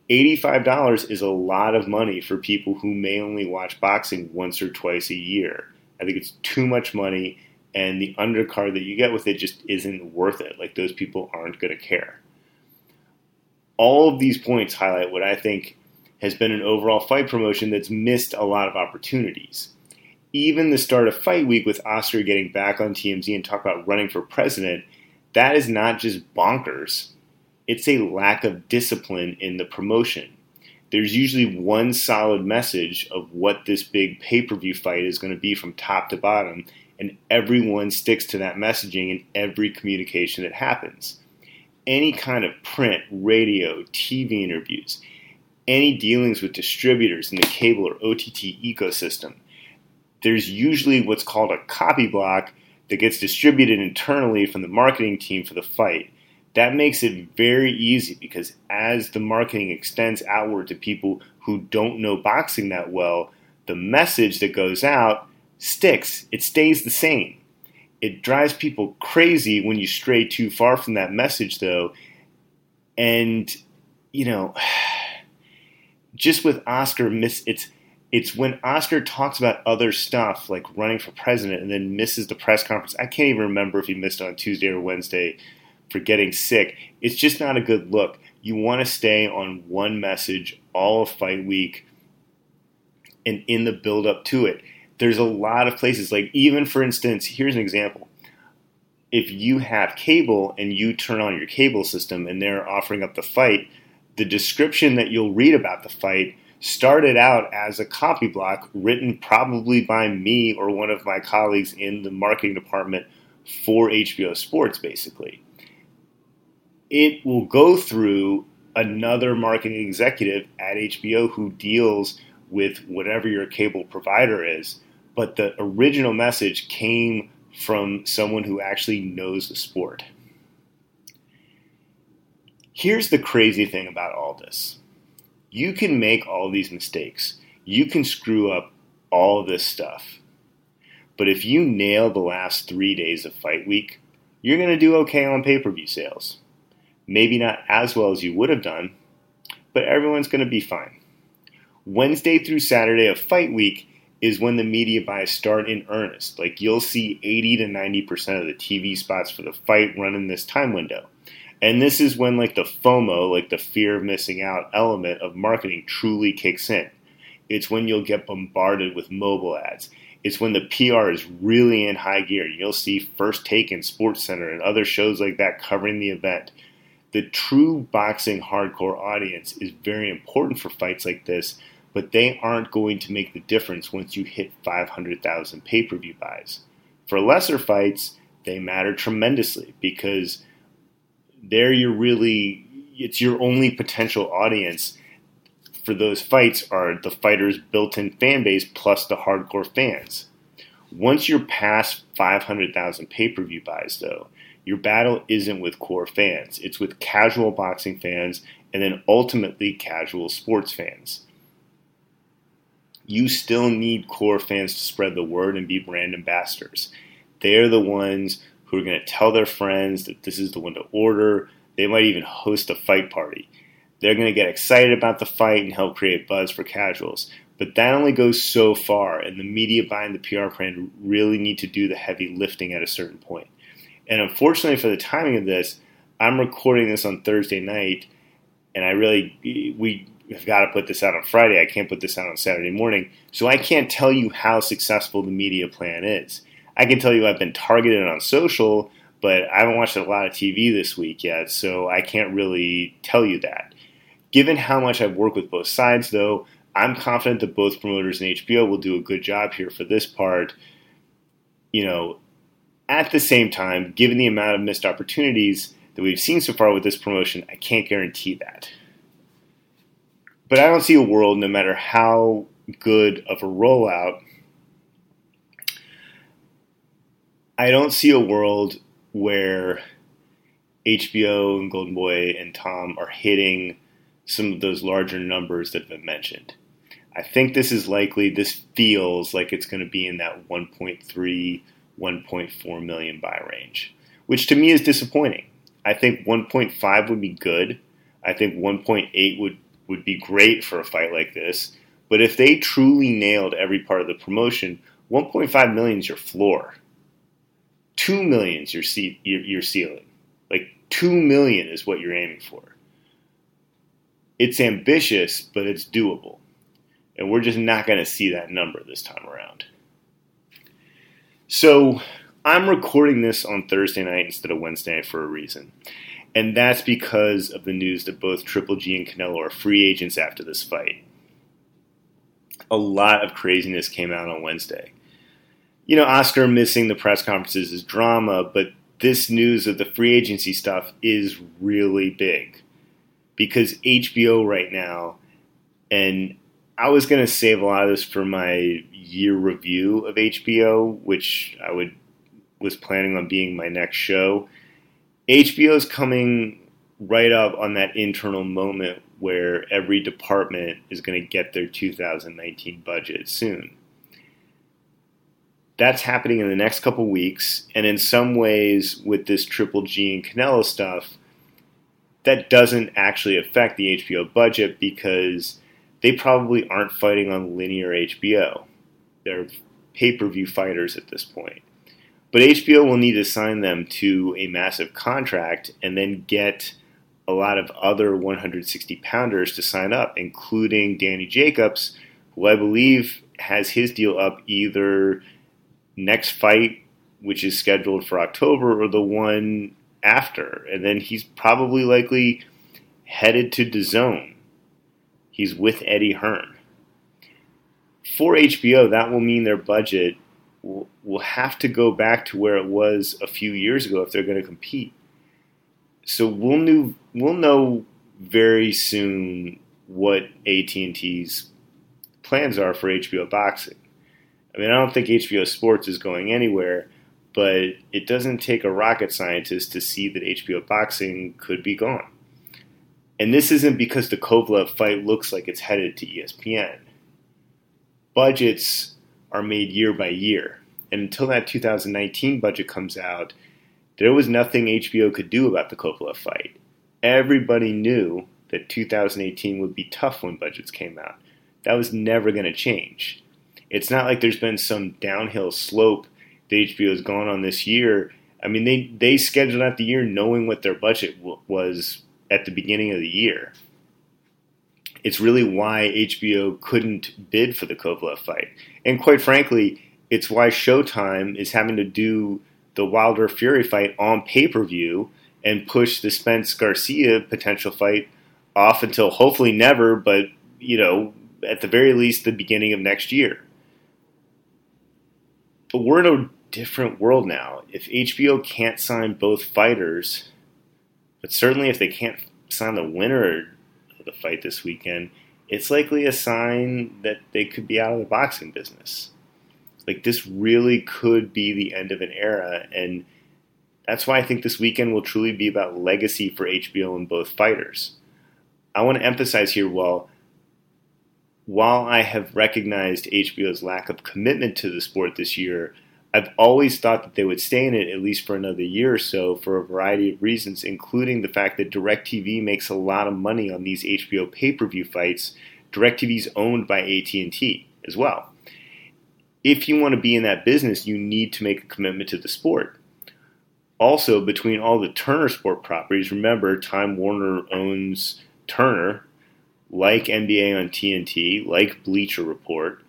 $85 is a lot of money for people who may only watch boxing once or twice a year. I think it's too much money, and the undercard that you get with it just isn't worth it. Like those people aren't going to care. All of these points highlight what I think has been an overall fight promotion that's missed a lot of opportunities. Even the start of fight week with Oscar getting back on TMZ and talk about running for president, that is not just bonkers. It's a lack of discipline in the promotion there's usually one solid message of what this big pay per view fight is going to be from top to bottom, and everyone sticks to that messaging in every communication that happens. Any kind of print, radio, TV interviews, any dealings with distributors in the cable or OTT ecosystem, there's usually what's called a copy block that gets distributed internally from the marketing team for the fight that makes it very easy because as the marketing extends outward to people who don't know boxing that well, the message that goes out sticks. It stays the same. It drives people crazy when you stray too far from that message, though. And, you know, just with Oscar, miss it's it's when Oscar talks about other stuff like running for president and then misses the press conference. I can't even remember if he missed on Tuesday or Wednesday for getting sick. It's just not a good look. You want to stay on one message all of fight week and in the build up to it. There's a lot of places, like even for instance, here's an example. If you have cable and you turn on your cable system and they're offering up the fight, the description that you'll read about the fight started out as a copy block written probably by me or one of my colleagues in the marketing department for HBO Sports, basically it will go through another marketing executive at HBO who deals with whatever your cable provider is. But the original message came from someone who actually knows the sport. Here's the crazy thing about all this you can make all these mistakes, you can screw up all this stuff. But if you nail the last three days of fight week, you're going to do okay on pay per view sales Maybe not as well as you would have done, but everyone's going to be fine. Wednesday through Saturday of fight week is when the media buys start in earnest. Like you'll see 80 to 90% of the TV spots for the fight run in this time window. And this is when like the FOMO, like the fear of missing out element of marketing truly kicks in. It's when you'll get bombarded with mobile ads. It's when the PR is really in high gear. You'll see First Take in Sports Center and other shows like that covering the event. The true boxing hardcore audience is very important for fights like this, but they aren't going to make the difference once you hit 500,000 pay per view buys. For lesser fights, they matter tremendously because there you're really, it's your only potential audience for those fights are the fighters' built in fan base plus the hardcore fans. Once you're past 500,000 pay per view buys, though, your battle isn't with core fans, it's with casual boxing fans and then ultimately casual sports fans. You still need core fans to spread the word and be brand ambassadors. They're the ones who are going to tell their friends that this is the one to order. They might even host a fight party. They're going to get excited about the fight and help create buzz for casuals. But that only goes so far, and the media behind the PR brand really need to do the heavy lifting at a certain point. And unfortunately for the timing of this, I'm recording this on Thursday night, and I really we have got to put this out on Friday. I can't put this out on Saturday morning, so I can't tell you how successful the media plan is. I can tell you I've been targeted on social, but I haven't watched a lot of TV this week yet, so I can't really tell you that. Given how much I've worked with both sides, though, I'm confident that both promoters and HBO will do a good job here for this part. You know, at the same time, given the amount of missed opportunities that we've seen so far with this promotion, I can't guarantee that. But I don't see a world, no matter how good of a rollout, I don't see a world where HBO and Golden Boy and Tom are hitting some of those larger numbers that have been mentioned. I think this is likely, this feels like it's going to be in that 1.3, 1.4 million buy range, which to me is disappointing. I think 1.5 would be good. I think 1.8 would, would be great for a fight like this. But if they truly nailed every part of the promotion, 1.5 million is your floor. 2 million is your, your, your ceiling. Like 2 million is what you're aiming for it's ambitious, but it's doable. And we're just not going to see that number this time around. So I'm recording this on Thursday night instead of Wednesday night for a reason. And that's because of the news that both Triple G and Canelo are free agents after this fight. A lot of craziness came out on Wednesday. You know, Oscar missing the press conferences is drama, but this news of the free agency stuff is really big because HBO right now, and I was going to save a lot of this for my year review of HBO, which I would was planning on being my next show. HBO is coming right up on that internal moment where every department is going to get their 2019 budget soon. That's happening in the next couple weeks, and in some ways, with this Triple G and Canelo stuff, that doesn't actually affect the HBO budget because they probably aren't fighting on linear HBO. They're pay per view fighters at this point. But HBO will need to sign them to a massive contract and then get a lot of other 160 pounders to sign up, including Danny Jacobs, who I believe has his deal up either next fight, which is scheduled for October, or the one after, and then he's probably likely headed to DAZN. He's with Eddie Hearn. For HBO, that will mean their budget will, will have to go back to where it was a few years ago if they're going to compete. So we'll know, we'll know very soon what AT&T's plans are for HBO boxing. I mean, I don't think HBO Sports is going anywhere but it doesn't take a rocket scientist to see that HBO boxing could be gone. And this isn't because the Kovalev fight looks like it's headed to ESPN. Budgets are made year by year, and until that 2019 budget comes out, there was nothing HBO could do about the Kovalev fight. everybody knew that 2018 would be tough when budgets came out. That was never going to change. It's not like there's been some downhill slope that HBO has gone on this year. I mean, they, they scheduled out the year knowing what their budget w- was at the beginning of the year. It's really why HBO couldn't bid for the Kovalev fight. And quite frankly, it's why Showtime is having to do the Wilder Fury fight on pay per view and push the Spence Garcia potential fight off until hopefully never, but you know, at the very least, the beginning of next year. But we're in a different world now. If HBO can't sign both fighters, but certainly if they can't sign the winner of the fight this weekend, it's likely a sign that they could be out of the boxing business. Like this really could be the end of an era, and that's why I think this weekend will truly be about legacy for HBO and both fighters. I want to emphasize here while while I have recognized HBO's lack of commitment to the sport this year, I've always thought that they would stay in it at least for another year or so for a variety of reasons, including the fact that DirecTV makes a lot of money on these HBO pay-per-view fights. DirecTV is owned by AT&T as well. If you want to be in that business, you need to make a commitment to the sport. Also, between all the Turner Sport properties, remember Time Warner owns Turner, like NBA on TNT, like Bleacher Report,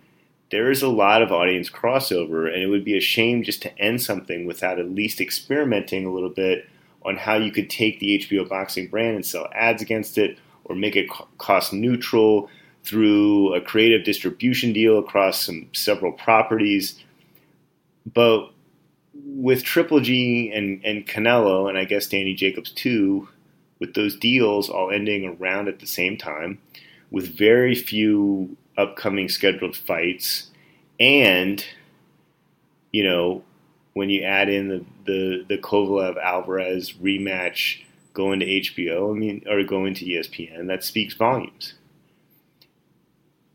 there is a lot of audience crossover, and it would be a shame just to end something without at least experimenting a little bit on how you could take the HBO boxing brand and sell ads against it or make it cost neutral through a creative distribution deal across some several properties. But with Triple G and, and Canelo, and I guess Danny Jacobs too, with those deals all ending around at the same time, with very few upcoming scheduled fights, and you know when you add in the the, the Kovalev Alvarez rematch going to HBO, I mean, or going to ESPN, that speaks volumes.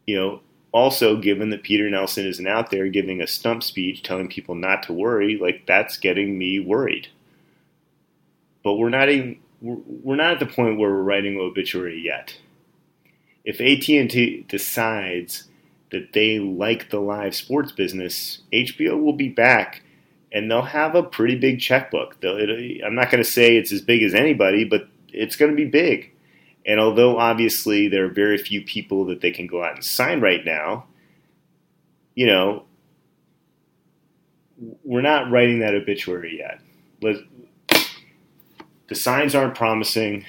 You know, also given that Peter Nelson isn't out there giving a stump speech telling people not to worry, like that's getting me worried. But we're not even we're not at the point where we're writing obituary yet. If AT&T decides that they like the live sports business, HBO will be back and they'll have a pretty big checkbook. I'm not going to say it's as big as anybody, but it's going to be big. And although obviously there are very few people that they can go out and sign right now, you know, we're not writing that obituary yet. The signs aren't promising,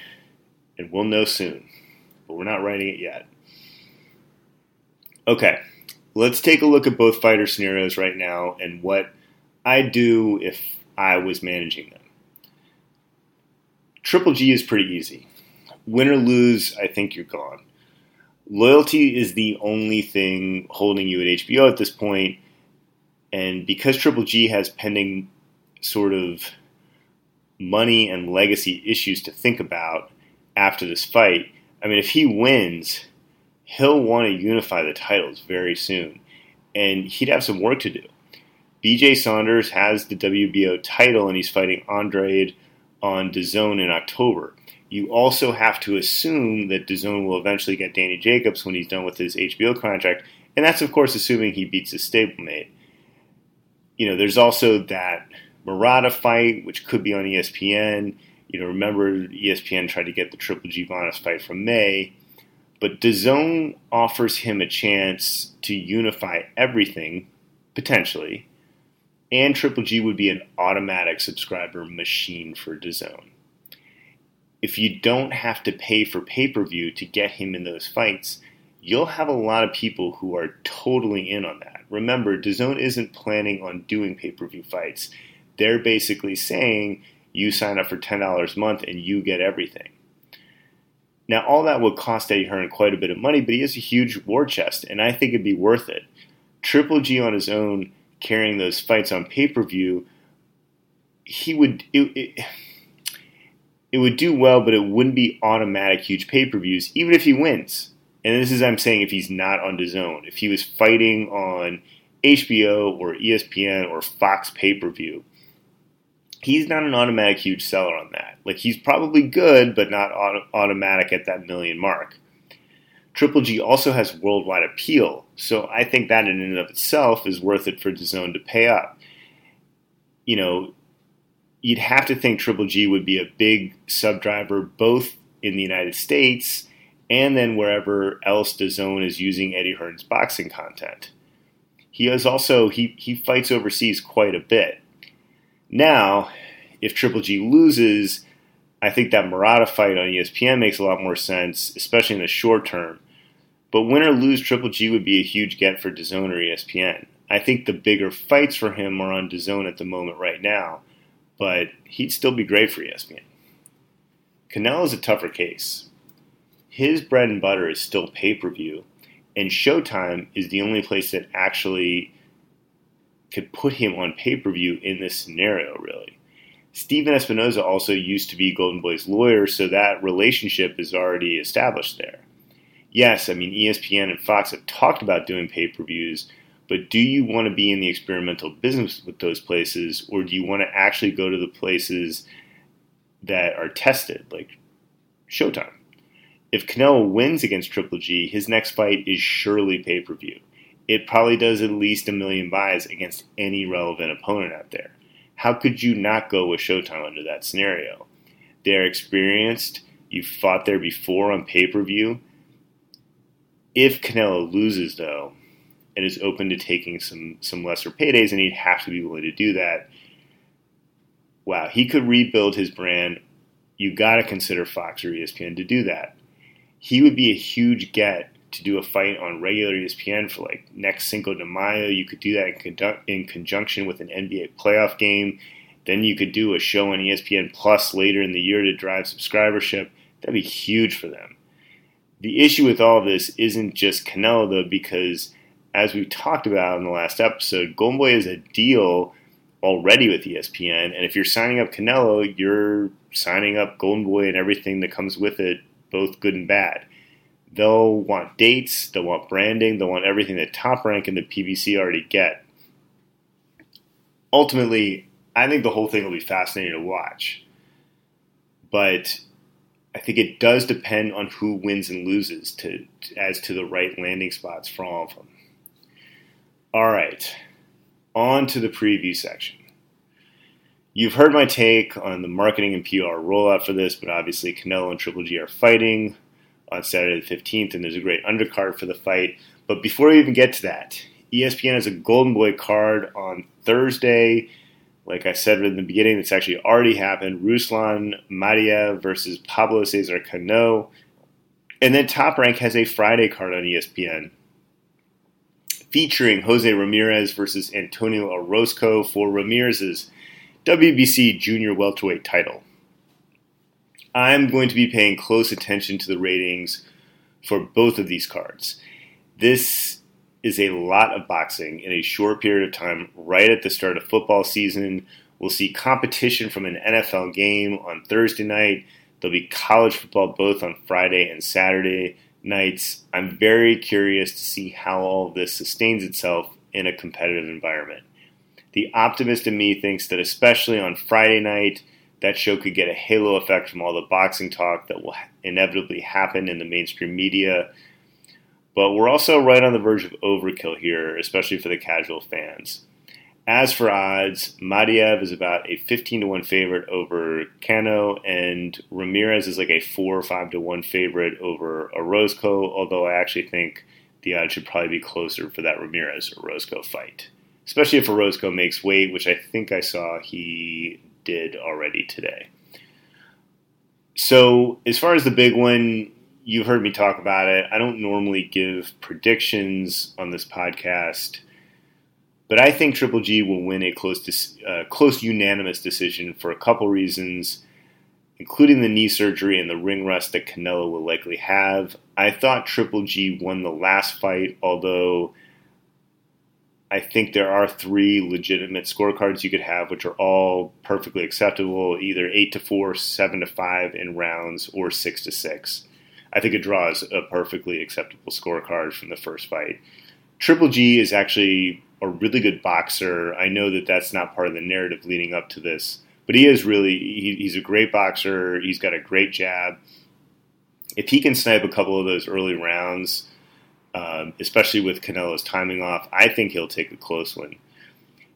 and we'll know soon, we're not writing it yet. Okay, let's take a look at both fighter scenarios right now and what I'd do if I was managing them. Triple G is pretty easy. Win or lose, I think you're gone. Loyalty is the only thing holding you at HBO at this point, and because Triple G has pending sort of money and legacy issues to think about after this fight, I mean, if he wins, he'll want to unify the titles very soon, and he'd have some work to do. BJ Saunders has the WBO title, and he's fighting Andrade on DAZN in October. You also have to assume that DAZN will eventually get Danny Jacobs when he's done with his HBO contract, and that's of course assuming he beats his stablemate. You know, there's also that Murata fight, which could be on ESPN. You know, remember ESPN tried to get the Triple G Vanes fight from May. But DAZN offers him a chance to unify everything, potentially, and Triple G would be an automatic subscriber machine for DAZN. If you don't have to pay for pay per view to get him in those fights, you'll have a lot of people who are totally in on that. Remember, DAZN isn't planning on doing pay per view fights. They're basically saying you sign up for $10 a month and you get everything. Now, all that would cost Eddie Hearn quite a bit of money, but he has a huge war chest, and I think it'd be worth it. Triple G on his own, carrying those fights on pay per view, he would it, it, it, would do well, but it wouldn't be automatic huge pay per views, even if he wins. And this is I'm saying if he's not on DAZN, if he was fighting on HBO or ESPN or Fox pay per view, he's not an automatic huge seller on that. Like he's probably good, but not auto- automatic at that million mark. Triple G also has worldwide appeal, so I think that in and of itself is worth it for DAZN to pay up. You know, you'd have to think Triple G would be a big sub driver both in the United States and then wherever else DAZN is using Eddie Hearn's boxing content. He is also he he fights overseas quite a bit. Now, if Triple G loses, I think that Murata fight on ESPN makes a lot more sense, especially in the short term. But win or lose, Triple G would be a huge get for DAZN or ESPN. I think the bigger fights for him are on DAZN at the moment right now, but he'd still be great for ESPN. Canelo is a tougher case. His bread and butter is still pay per view, and Showtime is the only place that actually could put him on pay per view in this scenario, really. Stephen Espinoza also used to be Golden Boy's lawyer, so that relationship is already established there. Yes, I mean, ESPN and Fox have talked about doing pay per views, but do you want to be in the experimental business with those places, or do you want to actually go to the places that are tested, like Showtime? If Canelo wins against Triple G, his next fight is surely pay per view it probably does at least a million buys against any relevant opponent out there. How could you not go with Showtime under that scenario? They're experienced. You've fought there before on pay per view. If Canelo loses, though, and is open to taking some some lesser paydays, and he'd have to be willing to do that. Wow, he could rebuild his brand. You got to consider Fox or ESPN to do that. He would be a huge get to do a fight on regular ESPN for like next Cinco de Mayo. You could do that in, condu- in conjunction with an NBA playoff game. Then you could do a show on ESPN Plus later in the year to drive subscribership. That'd be huge for them. The issue with all this isn't just Canelo, though, because as we talked about in the last episode, Golden Boy is a deal already with ESPN. And if you're signing up Canelo, you're signing up Golden Boy and everything that comes with it, both good and bad. They'll want dates, they'll want branding, they'll want everything that Top Rank and the PBC already get. Ultimately, I think the whole thing will be fascinating to watch. But I think it does depend on who wins and loses to, as to the right landing spots for all of them. All right, on to the preview section. You've heard my take on the marketing and PR rollout for this, but obviously Canelo and Triple G are fighting on Saturday the 15th, and there's a great undercard for the fight. But before we even get to that, ESPN has a Golden Boy card on Thursday. Like I said in the beginning, it's actually already happened. Ruslan Madiev versus Pablo Cesar Cano. And then Top Rank has a Friday card on ESPN featuring Jose Ramirez versus Antonio Orozco for Ramirez's WBC Junior Welterweight title. I'm going to be paying close attention to the ratings for both of these cards. This is a lot of boxing in a short period of time, right at the start of football season. We'll see competition from an NFL game on Thursday night. There'll be college football both on Friday and Saturday nights. I'm very curious to see how all this sustains itself in a competitive environment. The optimist in me thinks that, especially on Friday night, that show could get a halo effect from all the boxing talk that will inevitably happen in the mainstream media. But we're also right on the verge of overkill here, especially for the casual fans. As for odds, Madiev is about a 15 to 1 favorite over Cano, and Ramirez is like a 4 or 5 to 1 favorite over Orozco, although I actually think the odds should probably be closer for that Ramirez Orozco fight. Especially if Orozco makes weight, which I think I saw he did already today. So, as far as the big one, you've heard me talk about it. I don't normally give predictions on this podcast, but I think Triple G will win a close, uh, close unanimous decision for a couple reasons, including the knee surgery and the ring rust that Canelo will likely have. I thought Triple G won the last fight, although I think there are three legitimate scorecards you could have, which are all perfectly acceptable, either eight to four, seven to five in rounds, or six to six. I think a draw is a perfectly acceptable scorecard from the first fight. Triple G is actually a really good boxer. I know that that's not part of the narrative leading up to this, But he is really he, he's a great boxer. He's got a great jab. If he can snipe a couple of those early rounds, um, especially with Canelo's timing off, I think he'll take a close one.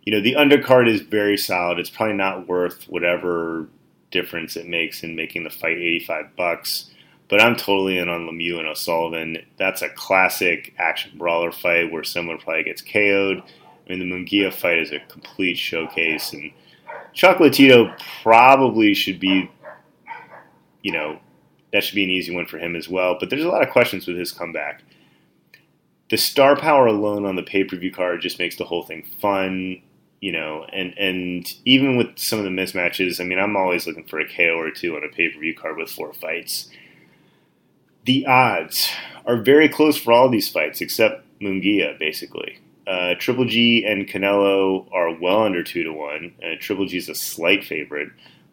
You know, the undercard is very solid. It's probably not worth whatever difference it makes in making the fight 85 bucks. But I'm totally in on Lemieux and O'Sullivan. That's a classic action brawler fight where someone probably gets KO'd. I mean, the Munguia fight is a complete showcase, and Chocolatito probably should be, you know, that should be an easy one for him as well. But there's a lot of questions with his comeback. The star power alone on the pay per view card just makes the whole thing fun you know, and and even with some of the mismatches, I mean, I'm always looking for a KO or two on a pay per view card with four fights. The odds are very close for all these fights except Munguia, basically. Uh, Triple G and Canelo are well under two to one. Uh, Triple G is a slight favorite.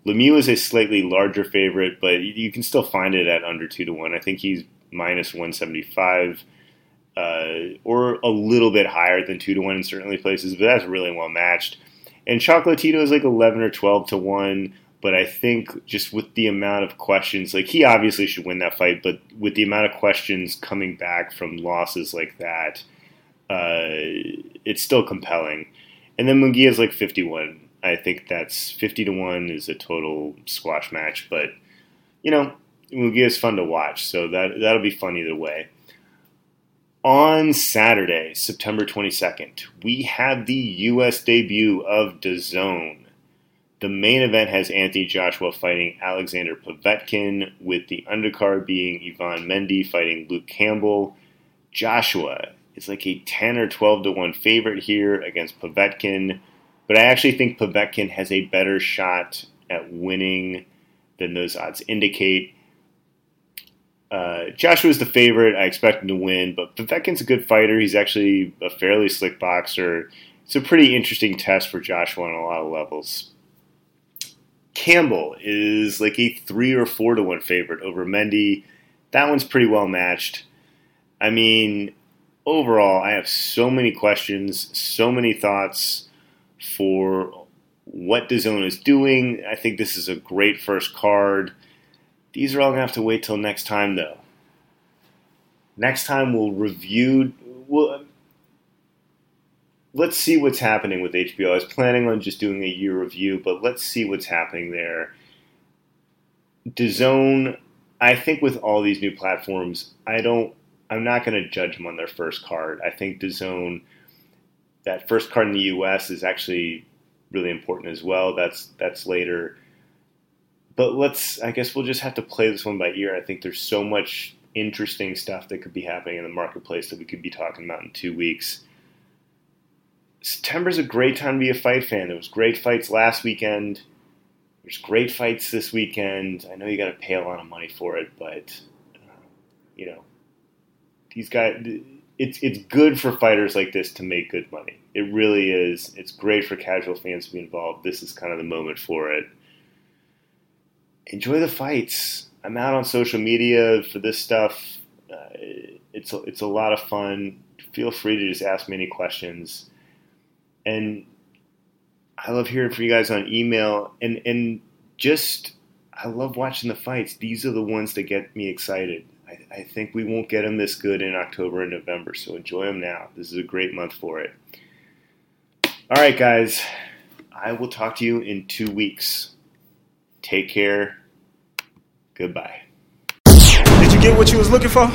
Lemieux is a slightly larger favorite, but you can still find it at under two to one. I think he's minus one seventy five uh, or a little bit higher than two to one in certain places, but that's really well matched. And Chocolatito is like eleven or twelve to one, but I think just with the amount of questions, like he obviously should win that fight, but with the amount of questions coming back from losses like that, uh, it's still compelling. And then Munguia is like fifty one. I think that's fifty to one is a total squash match, but you know Munguia is fun to watch, so that that'll be fun either way on Saturday, September 22nd, we have the U.S. debut of DAZN. The main event has Anthony Joshua fighting Alexander Povetkin, with the undercard being Yvan Mendy fighting Luke Campbell. Joshua is like a 10 or 12 to 1 favorite here against Povetkin, but I actually think Povetkin has a better shot at winning than those odds indicate. Uh, Joshua's the favorite. I expect him to win, but Povetkin's a good fighter. He's actually a fairly slick boxer. It's a pretty interesting test for Joshua on a lot of levels. Campbell is like a three or four to one favorite over Mendy. That one's pretty well matched. I mean, overall, I have so many questions, so many thoughts for what DAZN is doing. I think this is a great first card. These are all to have to wait till next time, though. Next time we'll review. We'll, let's see what's happening with HBO. I was planning on just doing a year review, but let's see what's happening there. DAZN, I think with all these new platforms, I don't. I'm not going to judge them on their first card. I think DAZN, that first card in the U.S. is actually really important as well. That's that's later but let's I guess we'll just have to play this one by ear. I think there's so much interesting stuff that could be happening in the marketplace that we could be talking about in two weeks. September's a great time to be a fight fan. There was great fights last weekend. There's great fights this weekend. I know you got to pay a lot of money for it, but uh, you know these guys. It's it's good for fighters like this to make good money. It really is. It's great for casual fans to be involved. This is kind of the moment for it enjoy the fights. I'm out on social media for this stuff. Uh, it's a, it's a lot of fun. Feel free to just ask me any questions, and I love hearing from you guys on email. And and just I love watching the fights. These are the ones that get me excited. I, I think we won't get them this good in October and November, so enjoy them now. This is a great month for it. All right, guys. I will talk to you in two weeks. Take care. Goodbye. Did you get what you was looking for?